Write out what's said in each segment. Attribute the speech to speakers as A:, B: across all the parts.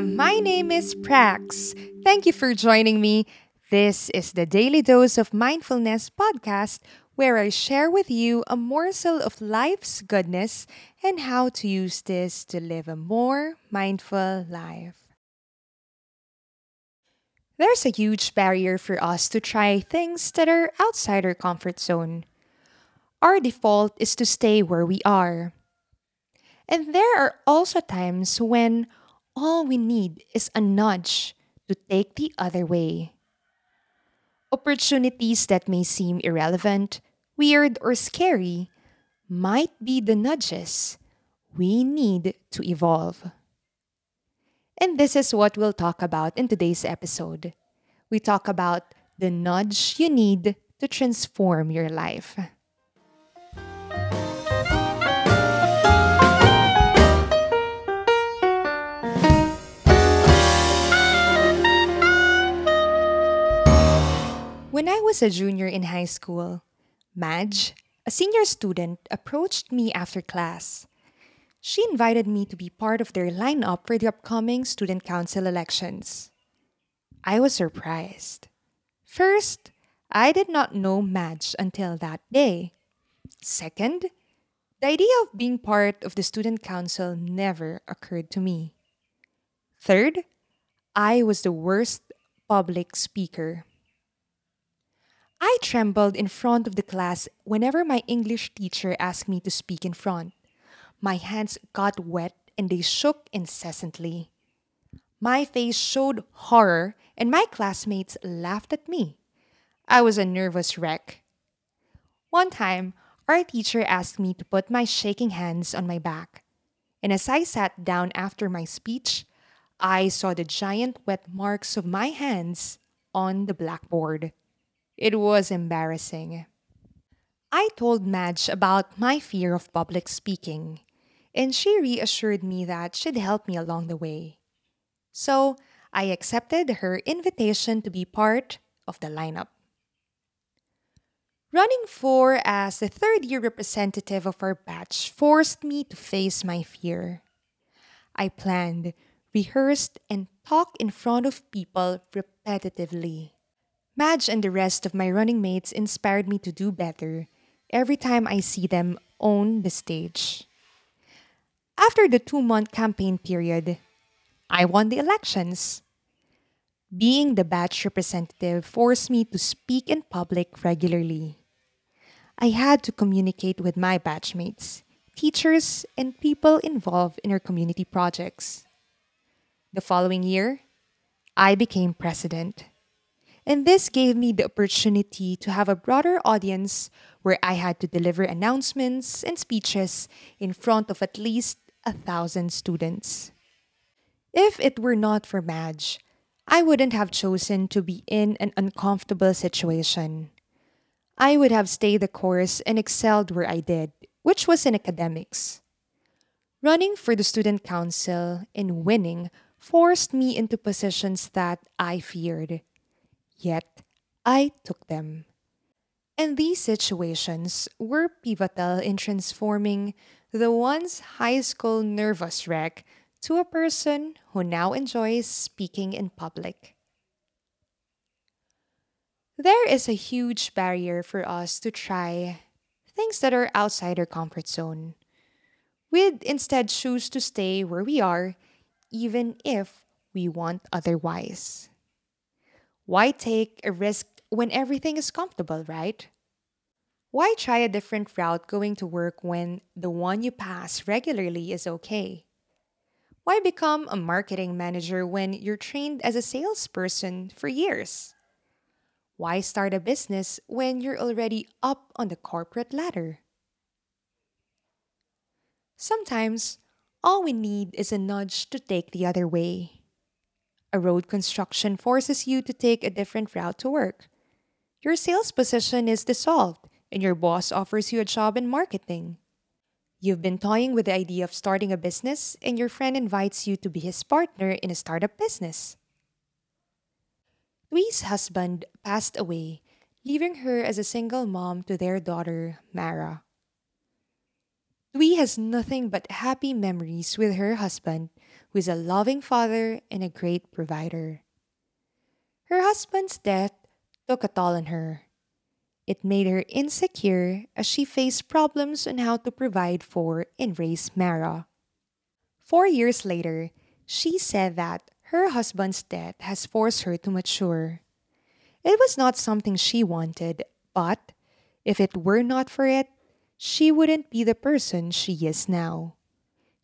A: my name is Prax. Thank you for joining me. This is the Daily Dose of Mindfulness podcast, where I share with you a morsel of life's goodness and how to use this to live a more mindful life. There's a huge barrier for us to try things that are outside our comfort zone. Our default is to stay where we are. And there are also times when all we need is a nudge to take the other way. Opportunities that may seem irrelevant, weird, or scary might be the nudges we need to evolve. And this is what we'll talk about in today's episode. We talk about the nudge you need to transform your life. Was a junior in high school, Madge, a senior student, approached me after class. She invited me to be part of their lineup for the upcoming student council elections. I was surprised. First, I did not know Madge until that day. Second, the idea of being part of the student council never occurred to me. Third, I was the worst public speaker. I trembled in front of the class whenever my English teacher asked me to speak in front. My hands got wet and they shook incessantly. My face showed horror, and my classmates laughed at me. I was a nervous wreck. One time, our teacher asked me to put my shaking hands on my back. And as I sat down after my speech, I saw the giant wet marks of my hands on the blackboard. It was embarrassing. I told Madge about my fear of public speaking, and she reassured me that she'd help me along the way. So I accepted her invitation to be part of the lineup. Running for as the third year representative of our batch forced me to face my fear. I planned, rehearsed, and talked in front of people repetitively. Madge and the rest of my running mates inspired me to do better every time I see them own the stage. After the two month campaign period, I won the elections. Being the batch representative forced me to speak in public regularly. I had to communicate with my batchmates, teachers, and people involved in our community projects. The following year, I became president. And this gave me the opportunity to have a broader audience where I had to deliver announcements and speeches in front of at least a thousand students. If it were not for Madge, I wouldn't have chosen to be in an uncomfortable situation. I would have stayed the course and excelled where I did, which was in academics. Running for the student council and winning forced me into positions that I feared Yet, I took them. And these situations were pivotal in transforming the once high school nervous wreck to a person who now enjoys speaking in public. There is a huge barrier for us to try things that are outside our comfort zone. We'd instead choose to stay where we are, even if we want otherwise. Why take a risk when everything is comfortable, right? Why try a different route going to work when the one you pass regularly is okay? Why become a marketing manager when you're trained as a salesperson for years? Why start a business when you're already up on the corporate ladder? Sometimes, all we need is a nudge to take the other way. A road construction forces you to take a different route to work. Your sales position is dissolved, and your boss offers you a job in marketing. You've been toying with the idea of starting a business, and your friend invites you to be his partner in a startup business. Louise's husband passed away, leaving her as a single mom to their daughter, Mara. Dwi has nothing but happy memories with her husband, who is a loving father and a great provider. Her husband's death took a toll on her. It made her insecure as she faced problems on how to provide for and raise Mara. Four years later, she said that her husband's death has forced her to mature. It was not something she wanted, but if it were not for it, she wouldn't be the person she is now.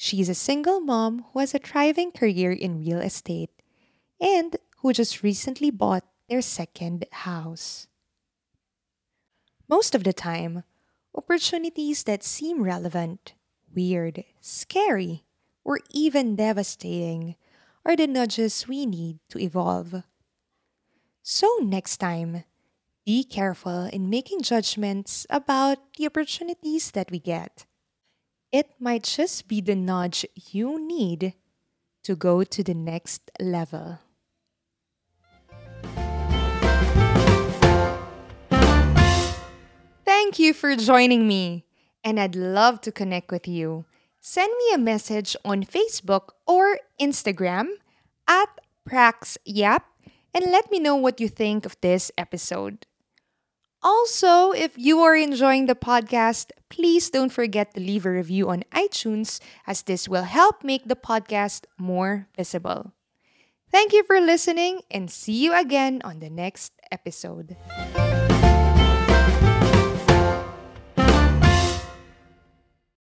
A: She is a single mom who has a thriving career in real estate and who just recently bought their second house. Most of the time, opportunities that seem relevant, weird, scary, or even devastating are the nudges we need to evolve. So, next time, be careful in making judgments about the opportunities that we get. It might just be the nudge you need to go to the next level. Thank you for joining me, and I'd love to connect with you. Send me a message on Facebook or Instagram at PraxYap and let me know what you think of this episode. Also, if you are enjoying the podcast, please don't forget to leave a review on iTunes as this will help make the podcast more visible. Thank you for listening and see you again on the next episode.